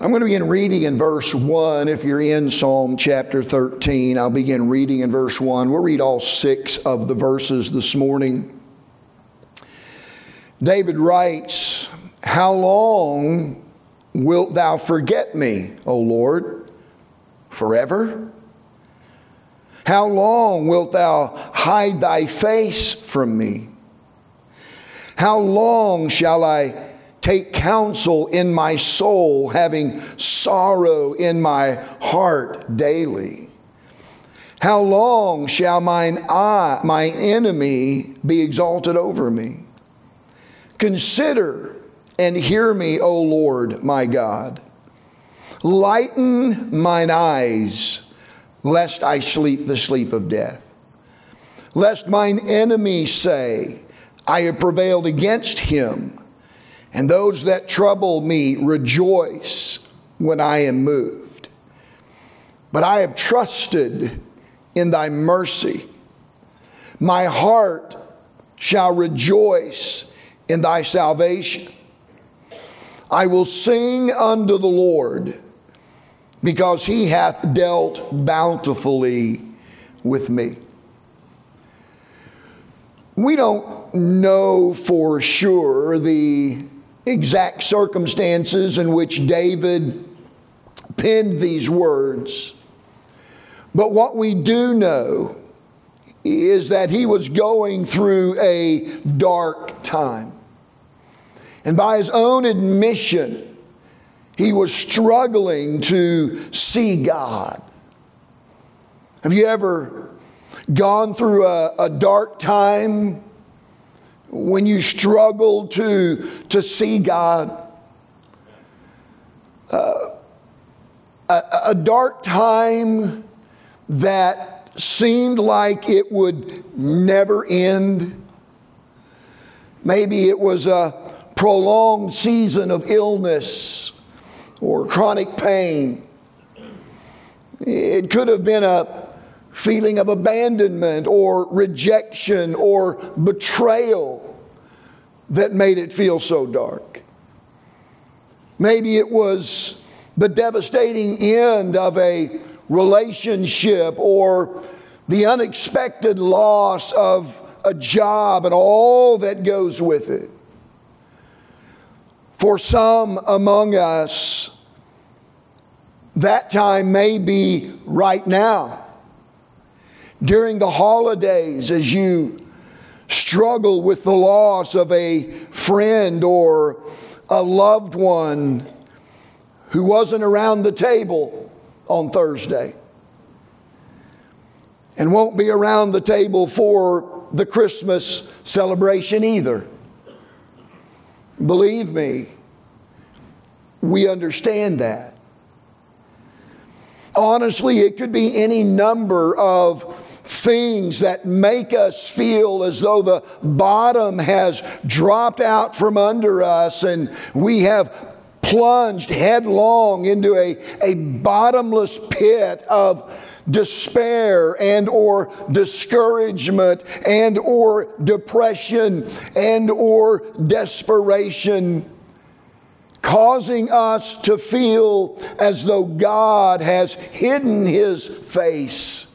I'm going to begin reading in verse 1. If you're in Psalm chapter 13, I'll begin reading in verse 1. We'll read all six of the verses this morning. David writes, How long wilt thou forget me, O Lord? Forever? How long wilt thou hide thy face from me? How long shall I take counsel in my soul, having sorrow in my heart daily? How long shall mine eye, my enemy be exalted over me? Consider and hear me, O Lord my God. Lighten mine eyes lest I sleep the sleep of death. Lest mine enemies say, I have prevailed against him, and those that trouble me rejoice when I am moved. But I have trusted in thy mercy. My heart shall rejoice in thy salvation. I will sing unto the Lord because he hath dealt bountifully with me. We don't know for sure the exact circumstances in which David penned these words, but what we do know is that he was going through a dark time. And by his own admission, he was struggling to see God. Have you ever gone through a, a dark time when you struggle to, to see God? Uh, a, a dark time that seemed like it would never end. Maybe it was a prolonged season of illness or chronic pain. It could have been a feeling of abandonment or rejection or betrayal that made it feel so dark. Maybe it was the devastating end of a relationship or the unexpected loss of a job and all that goes with it. For some among us, that time may be right now. During the holidays, as you struggle with the loss of a friend or a loved one who wasn't around the table on Thursday and won't be around the table for the Christmas celebration either. Believe me, we understand that. Honestly, it could be any number of things that make us feel as though the bottom has dropped out from under us and we have plunged headlong into a, a bottomless pit of despair and or discouragement and or depression and or desperation causing us to feel as though God has hidden his face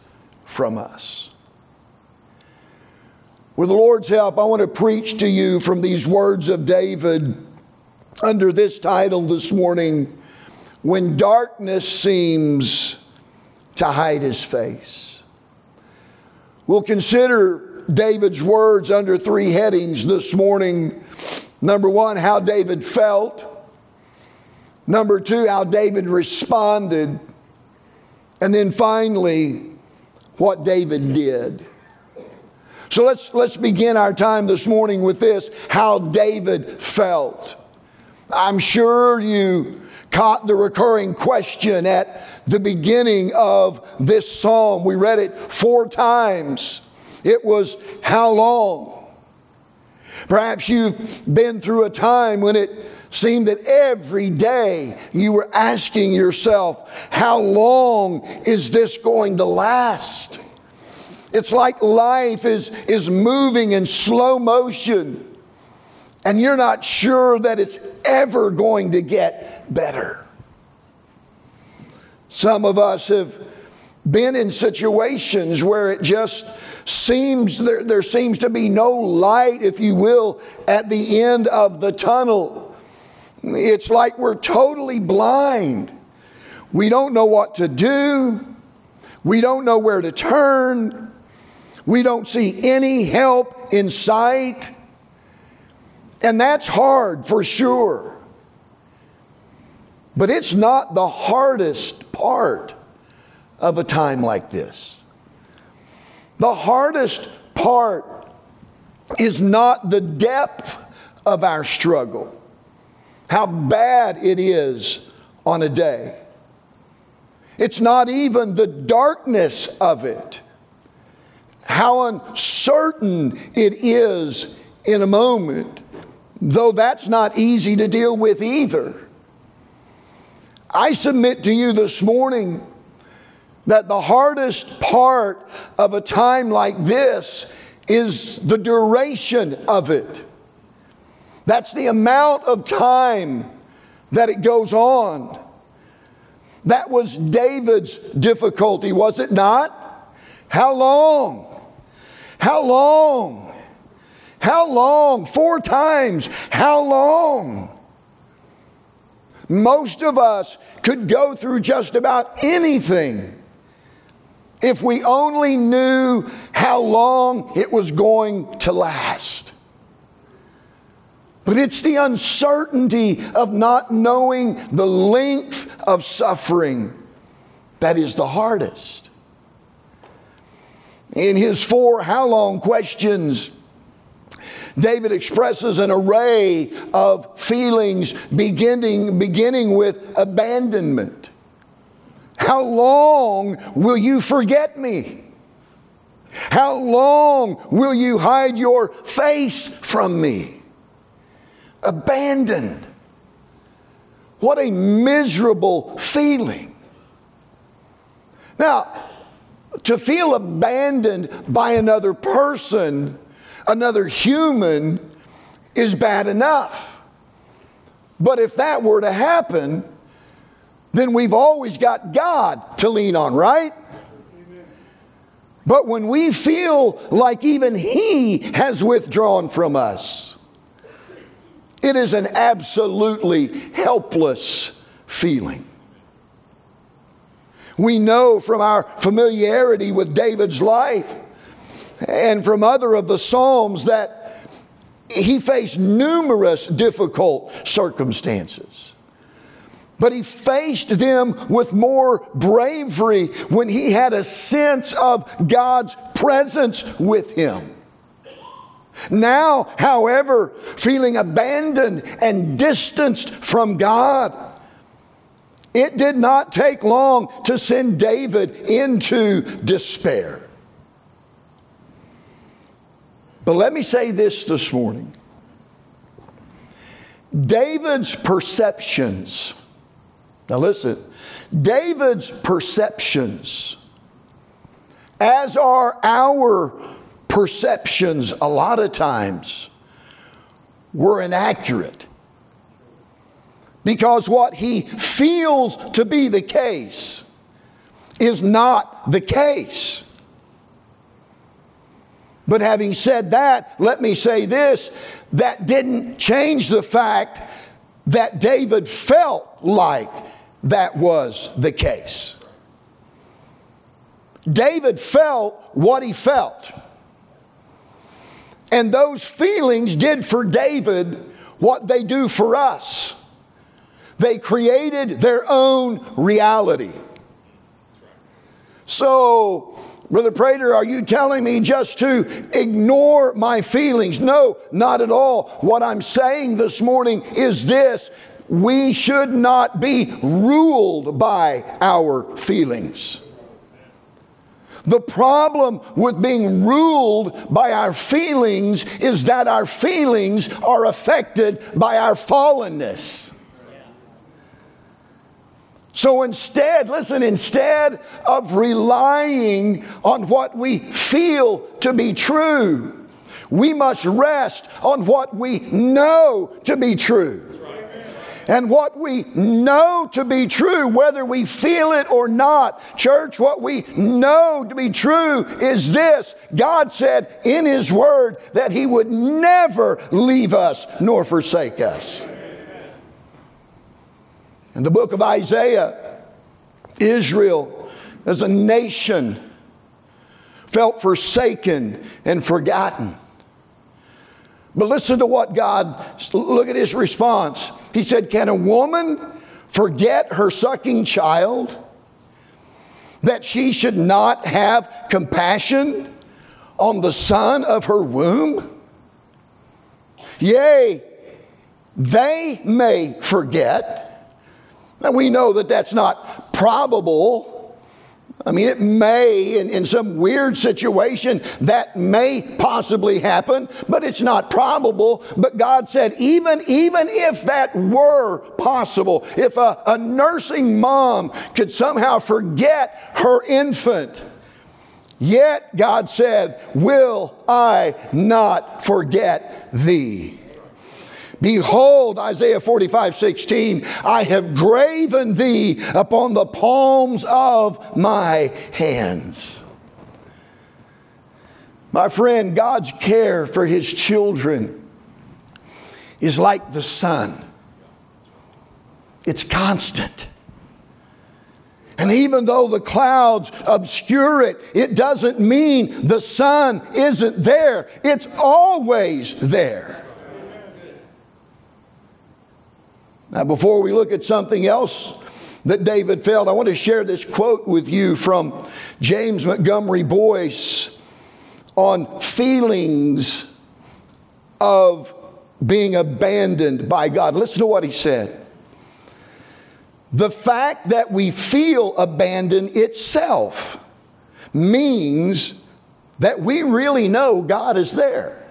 from us. With the Lord's help, I want to preach to you from these words of David under this title this morning When Darkness Seems to Hide His Face. We'll consider David's words under three headings this morning. Number one, how David felt. Number two, how David responded. And then finally, what David did. So let's, let's begin our time this morning with this how David felt. I'm sure you caught the recurring question at the beginning of this psalm. We read it four times. It was, How long? Perhaps you've been through a time when it seemed that every day you were asking yourself, How long is this going to last? It's like life is, is moving in slow motion, and you're not sure that it's ever going to get better. Some of us have been in situations where it just seems there, there seems to be no light, if you will, at the end of the tunnel. It's like we're totally blind. We don't know what to do. We don't know where to turn. We don't see any help in sight. And that's hard for sure. But it's not the hardest part of a time like this. The hardest part is not the depth of our struggle, how bad it is on a day. It's not even the darkness of it, how uncertain it is in a moment, though that's not easy to deal with either. I submit to you this morning that the hardest part of a time like this is the duration of it. That's the amount of time that it goes on. That was David's difficulty, was it not? How long? How long? How long? Four times. How long? Most of us could go through just about anything if we only knew how long it was going to last. But it's the uncertainty of not knowing the length of suffering that is the hardest. In his four how long questions, David expresses an array of feelings beginning, beginning with abandonment how long will you forget me? How long will you hide your face from me? Abandoned. What a miserable feeling. Now, to feel abandoned by another person, another human, is bad enough. But if that were to happen, then we've always got God to lean on, right? But when we feel like even He has withdrawn from us, it is an absolutely helpless feeling. We know from our familiarity with David's life and from other of the Psalms that he faced numerous difficult circumstances. But he faced them with more bravery when he had a sense of God's presence with him. Now, however, feeling abandoned and distanced from God, it did not take long to send David into despair. But let me say this this morning David's perceptions now, listen David's perceptions, as are our perceptions a lot of times, were inaccurate. Because what he feels to be the case is not the case. But having said that, let me say this that didn't change the fact that David felt like that was the case. David felt what he felt. And those feelings did for David what they do for us. They created their own reality. So, Brother Prater, are you telling me just to ignore my feelings? No, not at all. What I'm saying this morning is this we should not be ruled by our feelings. The problem with being ruled by our feelings is that our feelings are affected by our fallenness. So instead, listen, instead of relying on what we feel to be true, we must rest on what we know to be true. And what we know to be true, whether we feel it or not, church, what we know to be true is this God said in His Word that He would never leave us nor forsake us. In the book of Isaiah, Israel as a nation felt forsaken and forgotten. But listen to what God, look at his response. He said, Can a woman forget her sucking child? That she should not have compassion on the son of her womb? Yea, they may forget. And we know that that's not probable I mean, it may, in, in some weird situation, that may possibly happen, but it's not probable. But God said, even, even if that were possible, if a, a nursing mom could somehow forget her infant, yet God said, Will I not forget thee? Behold, Isaiah 45, 16, I have graven thee upon the palms of my hands. My friend, God's care for his children is like the sun, it's constant. And even though the clouds obscure it, it doesn't mean the sun isn't there. It's always there. Now, before we look at something else that David felt, I want to share this quote with you from James Montgomery Boice on feelings of being abandoned by God. Listen to what he said. The fact that we feel abandoned itself means that we really know God is there.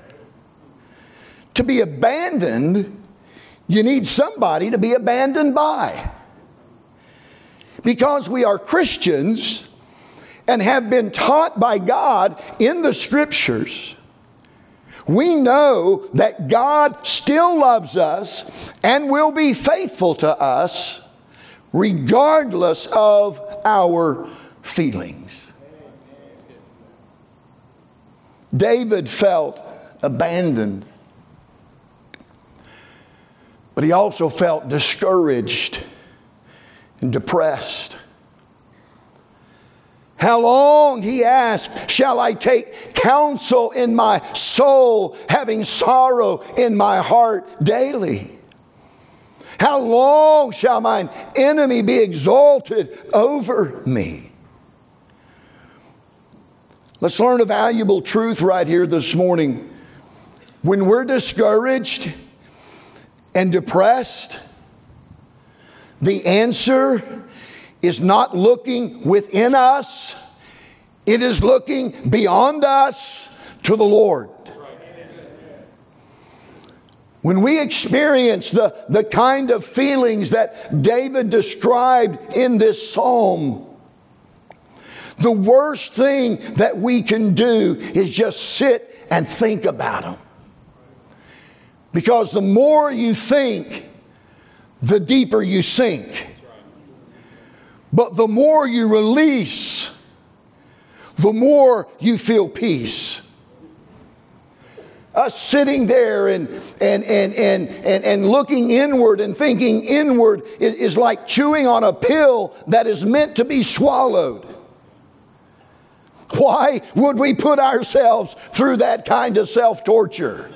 To be abandoned you need somebody to be abandoned by. Because we are Christians and have been taught by God in the scriptures, we know that God still loves us and will be faithful to us regardless of our feelings. David felt abandoned but he also felt discouraged and depressed. How long, he asked, shall I take counsel in my soul, having sorrow in my heart daily? How long shall mine enemy be exalted over me? Let's learn a valuable truth right here this morning. When we're discouraged, and depressed? The answer is not looking within us, it is looking beyond us to the Lord. When we experience the, the kind of feelings that David described in this psalm, the worst thing that we can do is just sit and think about them. Because the more you think, the deeper you sink. But the more you release, the more you feel peace. Us sitting there and, and, and, and, and, and looking inward and thinking inward is, is like chewing on a pill that is meant to be swallowed. Why would we put ourselves through that kind of self torture?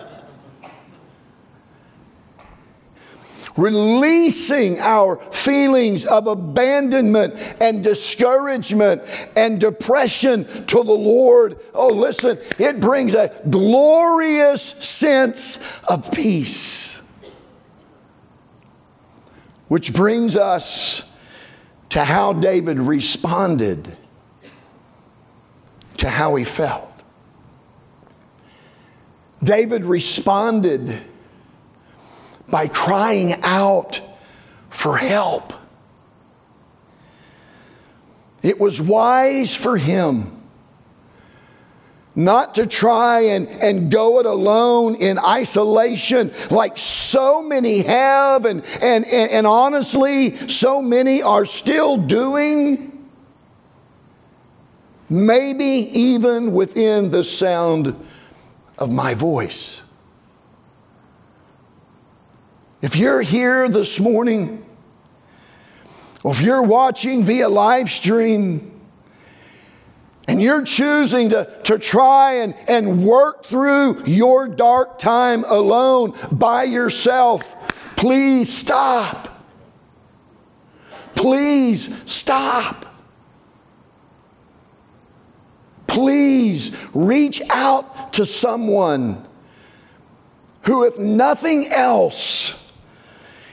Releasing our feelings of abandonment and discouragement and depression to the Lord. Oh, listen, it brings a glorious sense of peace. Which brings us to how David responded to how he felt. David responded by crying out for help. It was wise for him not to try and, and go it alone in isolation like so many have, and, and, and, and honestly, so many are still doing. Maybe even within the sound of my voice. If you're here this morning, or if you're watching via live stream, and you're choosing to, to try and, and work through your dark time alone by yourself, please stop. Please stop. Please reach out to someone who, if nothing else,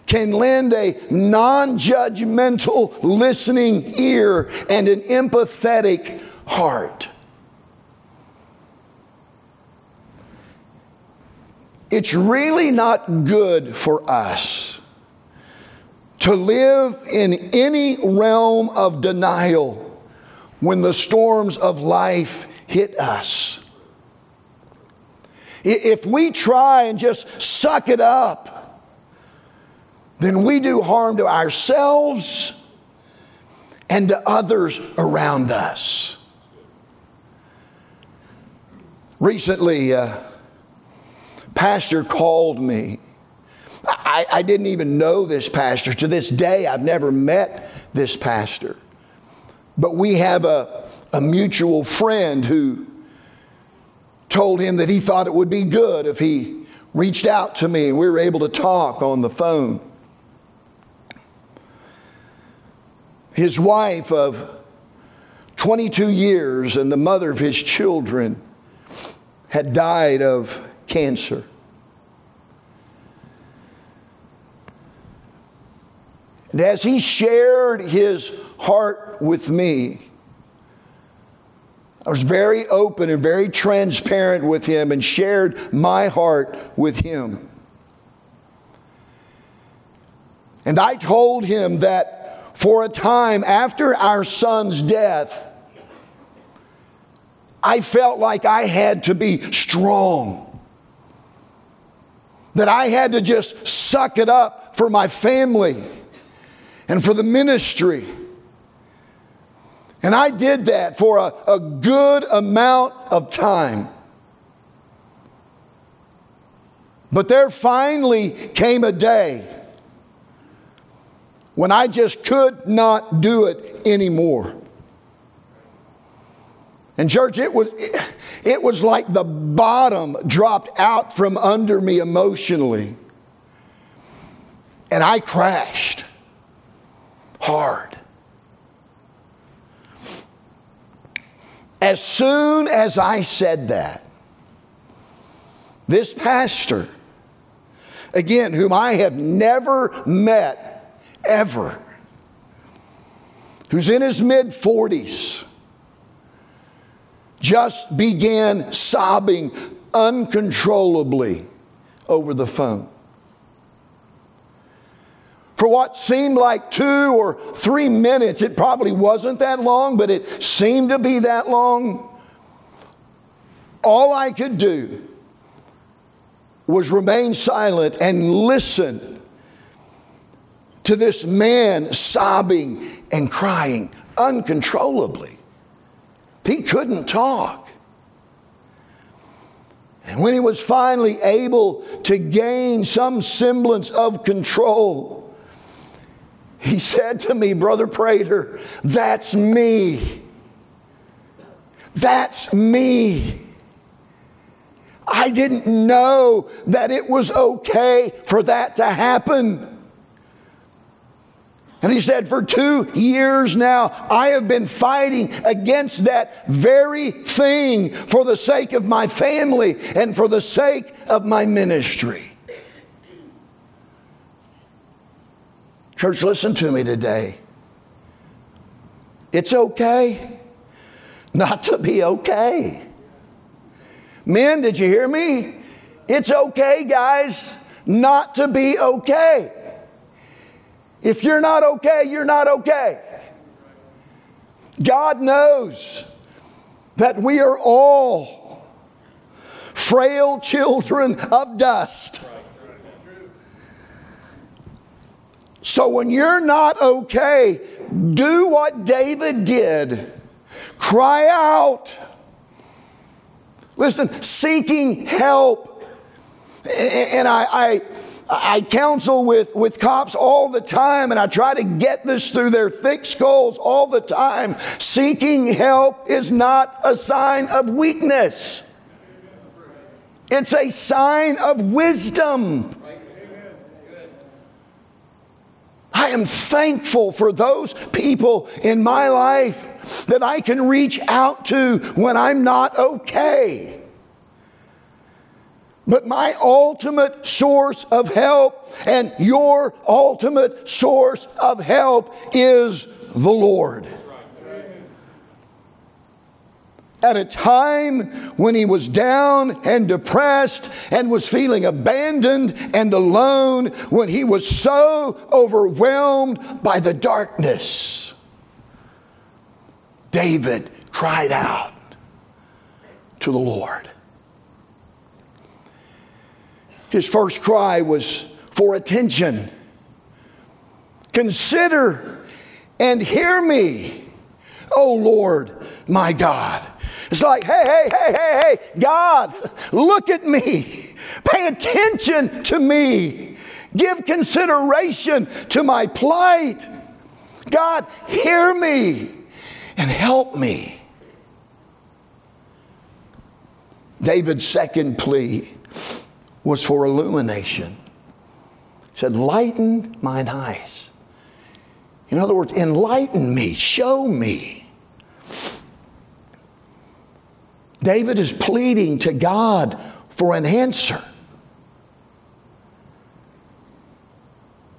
can lend a non judgmental listening ear and an empathetic heart. It's really not good for us to live in any realm of denial when the storms of life hit us. If we try and just suck it up, then we do harm to ourselves and to others around us. Recently, a pastor called me. I, I, didn't even know this pastor. To this day, I've never met this pastor. But we have a, a mutual friend who told him that he thought it would be good if he reached out to me and we were able to talk on the phone. His wife of 22 years and the mother of his children had died of cancer. And as he shared his heart with me, I was very open and very transparent with him and shared my heart with him. And I told him that for a time after our son's death, I felt like I had to be strong. That I had to just suck it up for my family and for the ministry. And I did that for a, a good amount of time. But there finally came a day when I just could not do it anymore. And church, it was, it was like the bottom dropped out from under me emotionally. And I crashed hard. As soon as I said that, this pastor, again, whom I have never met ever, who's in his mid 40s, just began sobbing uncontrollably over the phone. For what seemed like two or three minutes, it probably wasn't that long, but it seemed to be that long. All I could do was remain silent and listen to this man sobbing and crying uncontrollably. He couldn't talk. And when he was finally able to gain some semblance of control, he said to me, Brother Prater, that's me. That's me. I didn't know that it was okay for that to happen. And he said, For two years now, I have been fighting against that very thing for the sake of my family and for the sake of my ministry. Church, listen to me today. It's okay not to be okay. Men, did you hear me? It's okay, guys, not to be okay. If you're not okay, you're not okay. God knows that we are all frail children of dust. So when you're not okay, do what David did cry out. Listen, seeking help. And I, I, I counsel with, with cops all the time, and I try to get this through their thick skulls all the time. Seeking help is not a sign of weakness, it's a sign of wisdom. I am thankful for those people in my life that I can reach out to when I'm not okay. But my ultimate source of help and your ultimate source of help is the Lord. At a time when he was down and depressed and was feeling abandoned and alone, when he was so overwhelmed by the darkness, David cried out to the Lord. His first cry was for attention. Consider and hear me, O Lord my God. It's like, hey, hey, hey, hey, hey, God, look at me. Pay attention to me. Give consideration to my plight. God, hear me and help me. David's second plea was for illumination. He said, Lighten mine eyes. In other words, enlighten me, show me. David is pleading to God for an answer.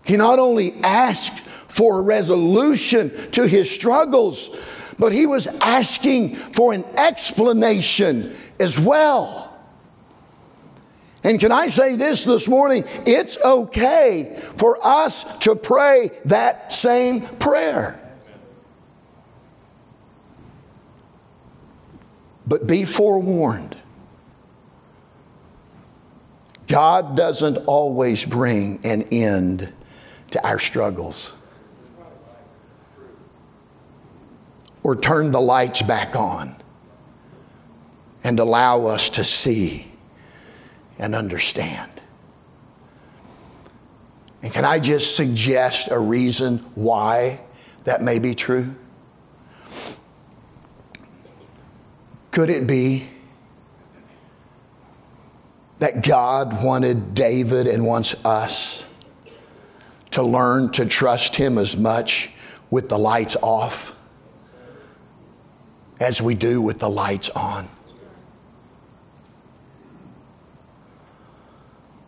He not only asked for a resolution to his struggles, but he was asking for an explanation as well. And can I say this this morning? It's okay for us to pray that same prayer. But be forewarned God doesn't always bring an end to our struggles or turn the lights back on and allow us to see and understand. And can I just suggest a reason why that may be true? Could it be that God wanted David and wants us to learn to trust Him as much with the lights off as we do with the lights on?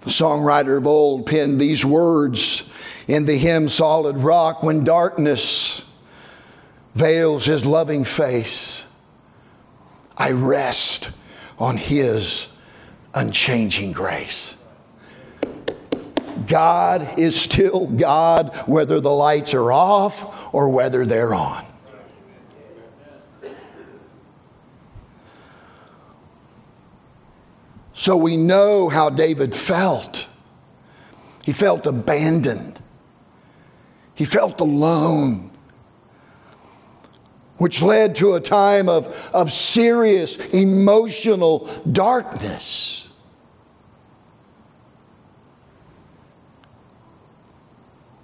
The songwriter of old penned these words in the hymn Solid Rock when darkness veils his loving face. I rest on his unchanging grace. God is still God whether the lights are off or whether they're on. So we know how David felt. He felt abandoned, he felt alone, which led to a time of, of serious emotional darkness.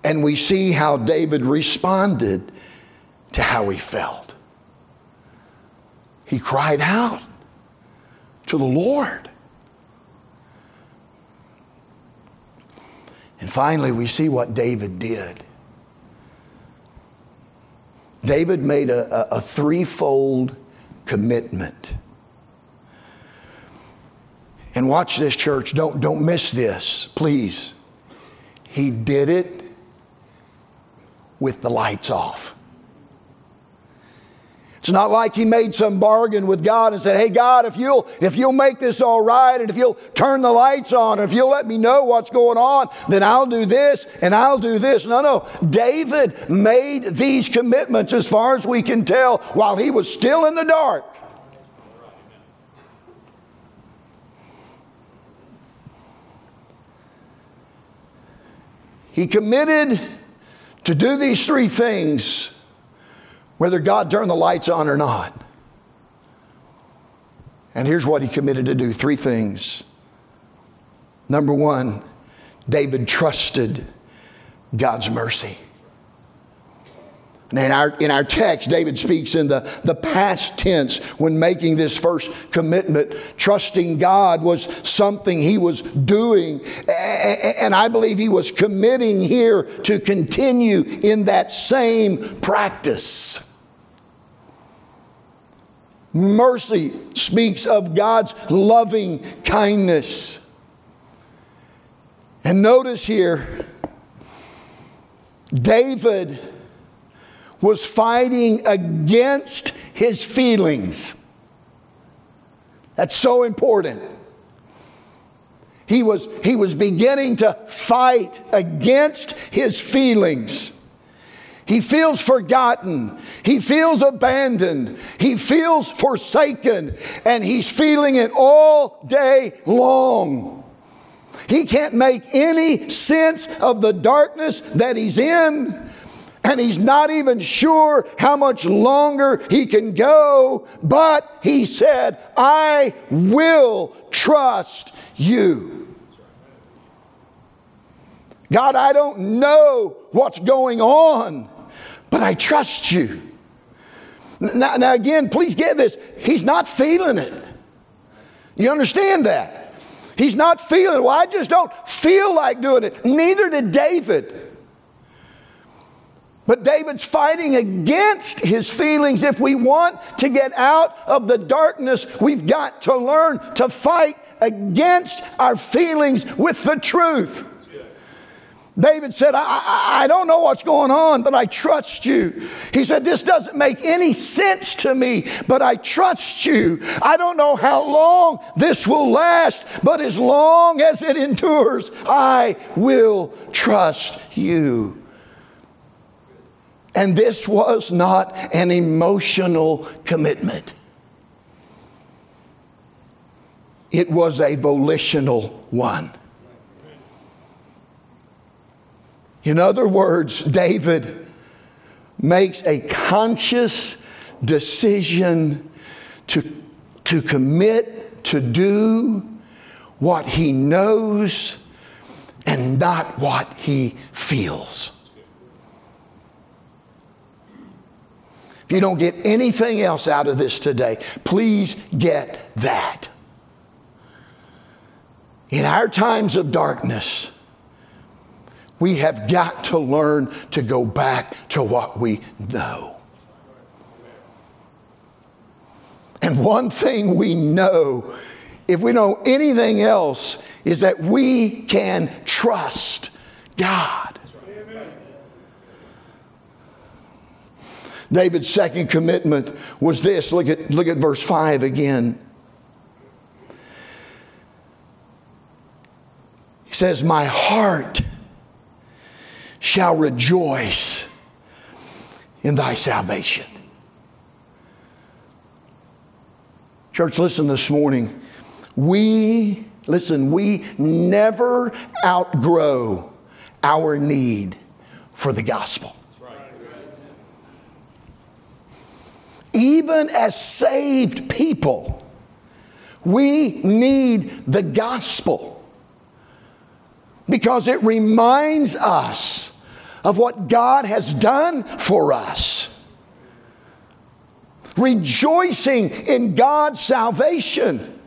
And we see how David responded to how he felt. He cried out to the Lord. And finally, we see what David did. David made a, a, a threefold commitment. And watch this, church. Don't, don't miss this, please. He did it with the lights off. It's not like he made some bargain with God and said, Hey, God, if you'll, if you'll make this all right, and if you'll turn the lights on, and if you'll let me know what's going on, then I'll do this and I'll do this. No, no. David made these commitments as far as we can tell while he was still in the dark. He committed to do these three things whether God turned the lights on or not. And here's what he committed to do three things. Number one, David trusted God's mercy. And in our, in our text, David speaks in the, the past tense when making this first commitment. Trusting God was something he was doing. And I believe he was committing here to continue in that same practice. Mercy speaks of God's loving kindness. And notice here, David was fighting against his feelings. That's so important. He was, he was beginning to fight against his feelings. He feels forgotten. He feels abandoned. He feels forsaken. And he's feeling it all day long. He can't make any sense of the darkness that he's in and he's not even sure how much longer he can go, but he said, I will trust you. God, I don't know what's going on, but I trust you. Now, now, again, please get this. He's not feeling it. You understand that? He's not feeling it. Well, I just don't feel like doing it. Neither did David. But David's fighting against his feelings. If we want to get out of the darkness, we've got to learn to fight against our feelings with the truth. David said, I, I, I, don't know what's going on, but I trust you. He said, This doesn't make any sense to me, but I trust you. I don't know how long this will last, but as long as it endures, I will trust you. And this was not an emotional commitment, it was a volitional one. In other words, David makes a conscious decision to, to commit to do what he knows and not what he feels. If you don't get anything else out of this today, please get that. In our times of darkness, we have got to learn to go back to what we know. And one thing we know, if we know anything else, is that we can trust God. David's second commitment was this. Look at, look at verse 5 again. He says, My heart shall rejoice in thy salvation. Church, listen this morning. We, listen, we never outgrow our need for the gospel. even as saved people, we need the gospel because it reminds us of what God has done for us. Rejoicing in God's salvation,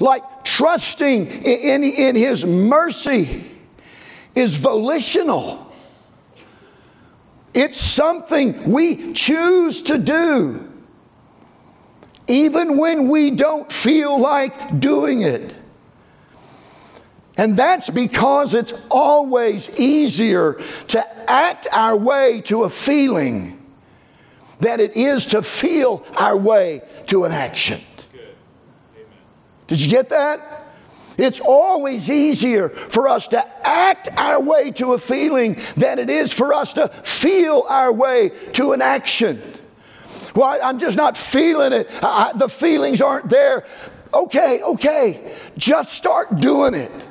like trusting in, in, in His mercy, is volitional. It's something we choose to do, even when we don't feel like doing it. And that's because it's always easier to act our way to a feeling than it is to feel our way to an action. Did you get that? It's always easier for us to act our way to a feeling than it is for us to feel our way to an action. Well, I'm just not feeling it. I, the feelings aren't there. Okay, okay. Just start doing it.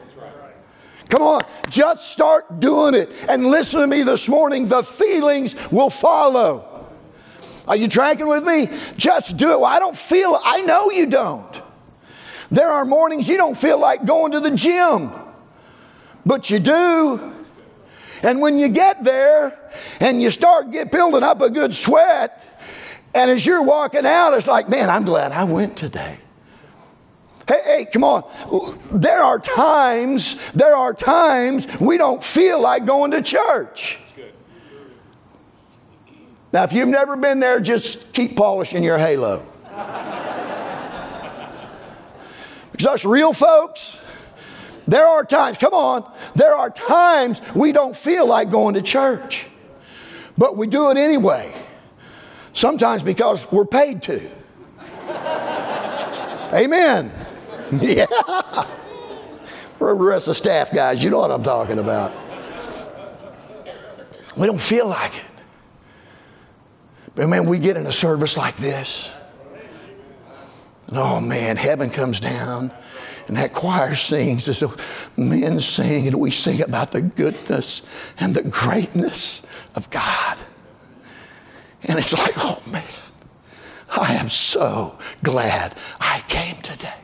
Come on, just start doing it. And listen to me this morning, the feelings will follow. Are you tracking with me? Just do it. Well, I don't feel, I know you don't. There are mornings you don't feel like going to the gym, but you do. And when you get there and you start get building up a good sweat, and as you're walking out, it's like, man, I'm glad I went today. Hey, hey, come on. There are times, there are times we don't feel like going to church. Now, if you've never been there, just keep polishing your halo. because us real folks, there are times, come on, there are times we don't feel like going to church, but we do it anyway. Sometimes because we're paid to. Amen. Yeah. For the rest of the staff, guys, you know what I'm talking about. We don't feel like it. But man, we get in a service like this. Oh man, heaven comes down and that choir sings as the men sing, and we sing about the goodness and the greatness of God. And it's like, oh man, I am so glad I came today.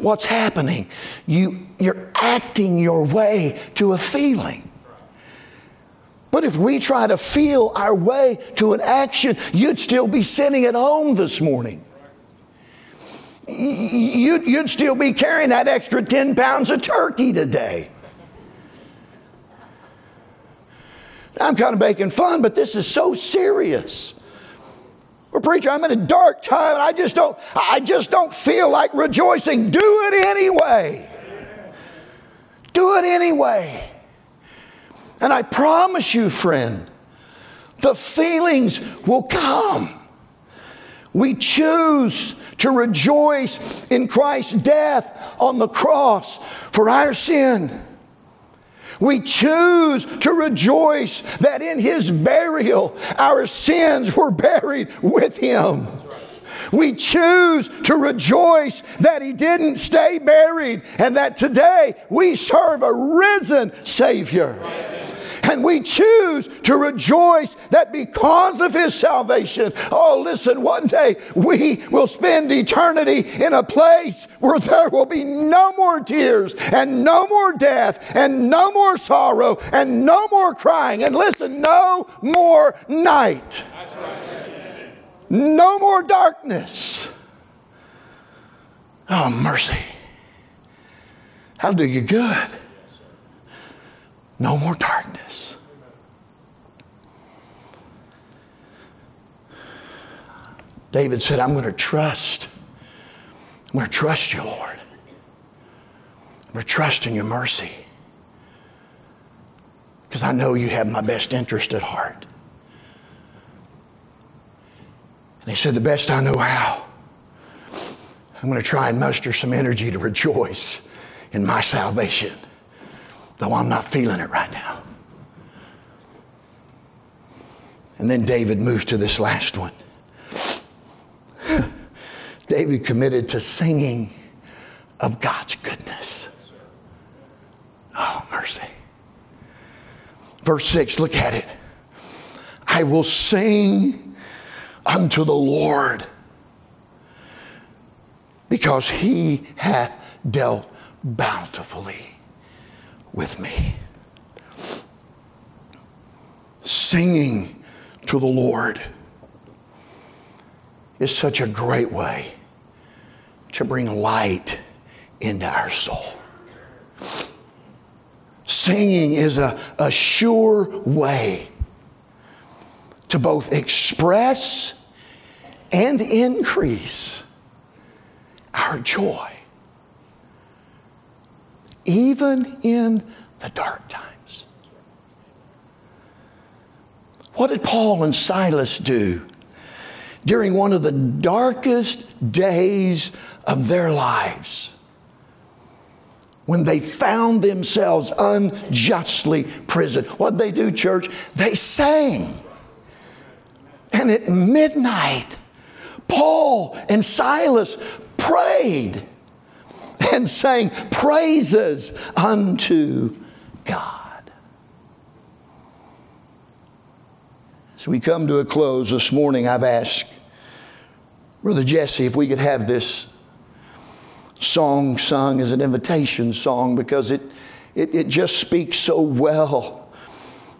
What's happening? You, you're acting your way to a feeling. But if we try to feel our way to an action, you'd still be sitting at home this morning. You'd, you'd still be carrying that extra 10 pounds of turkey today. I'm kind of making fun, but this is so serious. Well, preacher, I'm in a dark time and I just don't, I just don't feel like rejoicing. Do it anyway. Do it anyway. And I promise you, friend, the feelings will come. We choose to rejoice in Christ's death on the cross for our sin. We choose to rejoice that in his burial our sins were buried with him. We choose to rejoice that he didn't stay buried and that today we serve a risen Savior. And we choose to rejoice that because of his salvation, oh, listen, one day we will spend eternity in a place where there will be no more tears and no more death and no more sorrow and no more crying. And listen, no more night. No more darkness. Oh, mercy. That'll do you good. No more darkness. David said, I'm going to trust. I'm going to trust you, Lord. I'm going to trust in your mercy because I know you have my best interest at heart. And he said, The best I know how, I'm going to try and muster some energy to rejoice in my salvation though I'm not feeling it right now. And then David moves to this last one. David committed to singing of God's goodness. Oh, mercy. Verse 6, look at it. I will sing unto the Lord because he hath dealt bountifully with me. Singing to the Lord is such a great way to bring light into our soul. Singing is a, a sure way to both express and increase our joy even in the dark times. What did Paul and Silas do during one of the darkest days of their lives? When they found themselves unjustly prisoned. What did they do, church? They sang. And at midnight, Paul and Silas prayed and sang praises unto God. As we come to a close this morning, I've asked Brother Jesse if we could have this song sung as an invitation song because it, it, it just speaks so well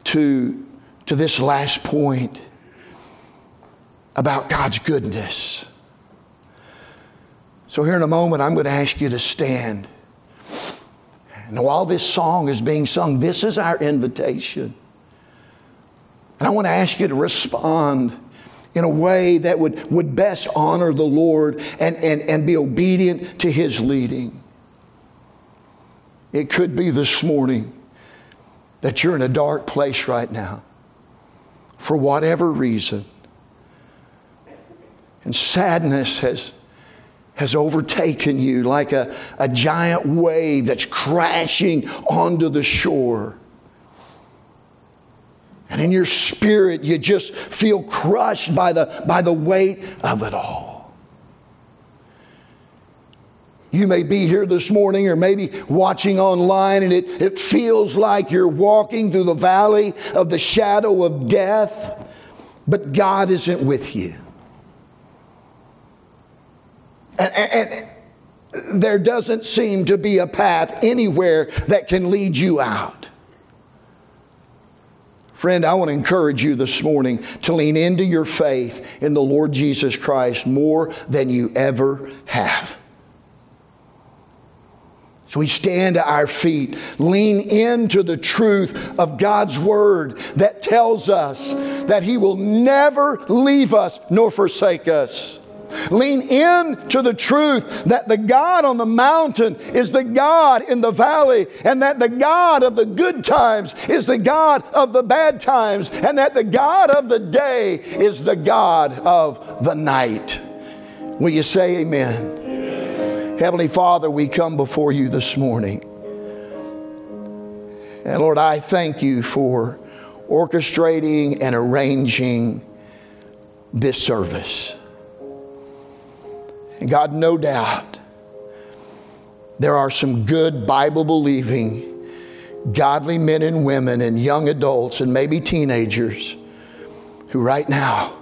to, to this last point about God's goodness. So, here in a moment, I'm going to ask you to stand. And while this song is being sung, this is our invitation. And I want to ask you to respond in a way that would, would best honor the Lord and, and, and be obedient to His leading. It could be this morning that you're in a dark place right now for whatever reason. And sadness has, has overtaken you like a, a giant wave that's crashing onto the shore. And in your spirit, you just feel crushed by the, by the weight of it all. You may be here this morning or maybe watching online, and it, it feels like you're walking through the valley of the shadow of death, but God isn't with you. And, and, and there doesn't seem to be a path anywhere that can lead you out. Friend, I want to encourage you this morning to lean into your faith in the Lord Jesus Christ more than you ever have. So we stand to our feet, lean into the truth of God's word that tells us that He will never leave us nor forsake us. Lean in to the truth that the God on the mountain is the God in the valley, and that the God of the good times is the God of the bad times, and that the God of the day is the God of the night. Will you say amen? amen? Heavenly Father, we come before you this morning. And Lord, I thank you for orchestrating and arranging this service. And God, no doubt, there are some good Bible believing, godly men and women and young adults and maybe teenagers who right now,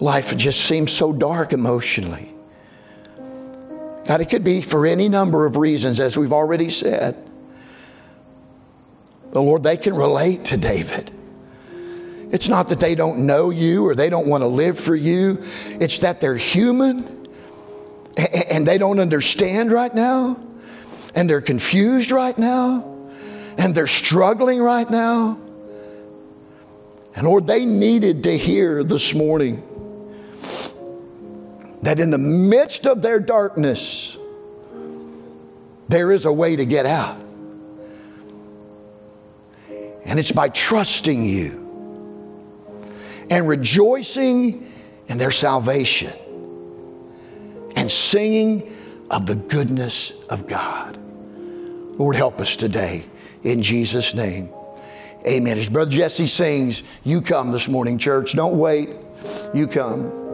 life just seems so dark emotionally. God, it could be for any number of reasons, as we've already said. But Lord, they can relate to David. It's not that they don't know you or they don't want to live for you, it's that they're human and they don't understand right now, and they're confused right now, and they're struggling right now. And Lord, they needed to hear this morning that in the midst of their darkness, there is a way to get out. And it's by trusting you and rejoicing in their salvation and singing of the goodness of God. Lord, help us today in Jesus' name. Amen. As Brother Jesse sings, you come this morning, church. Don't wait. You come.